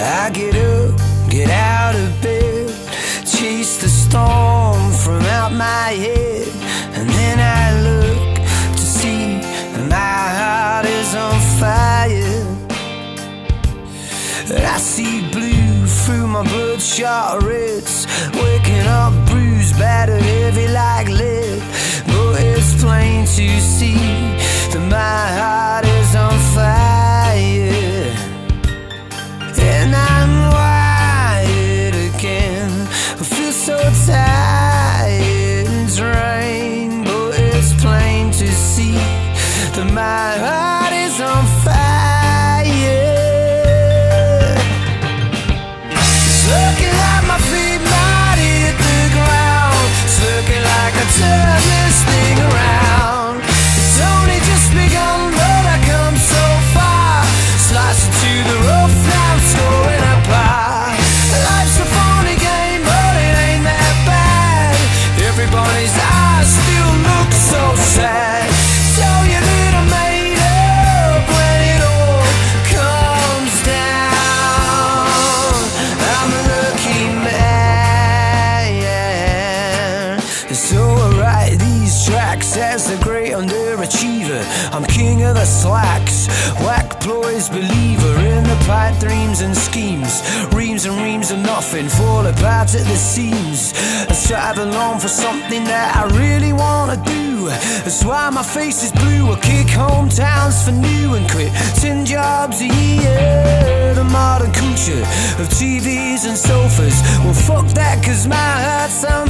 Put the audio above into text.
I get up, get out of bed, chase the storm from out my head, and then I look to see that my heart is on fire. I see blue through my bloodshot reds, waking up bruised, battered, heavy like lead. These tracks as a great underachiever. I'm king of the slacks, whack ploys, believer in the pipe dreams and schemes. Reams and reams of nothing fall apart at the seams. I strive along for something that I really wanna do. That's why my face is blue. I kick hometowns for new and quit ten jobs a year. The modern culture of TVs and sofas. Well, fuck that, cause my heart's on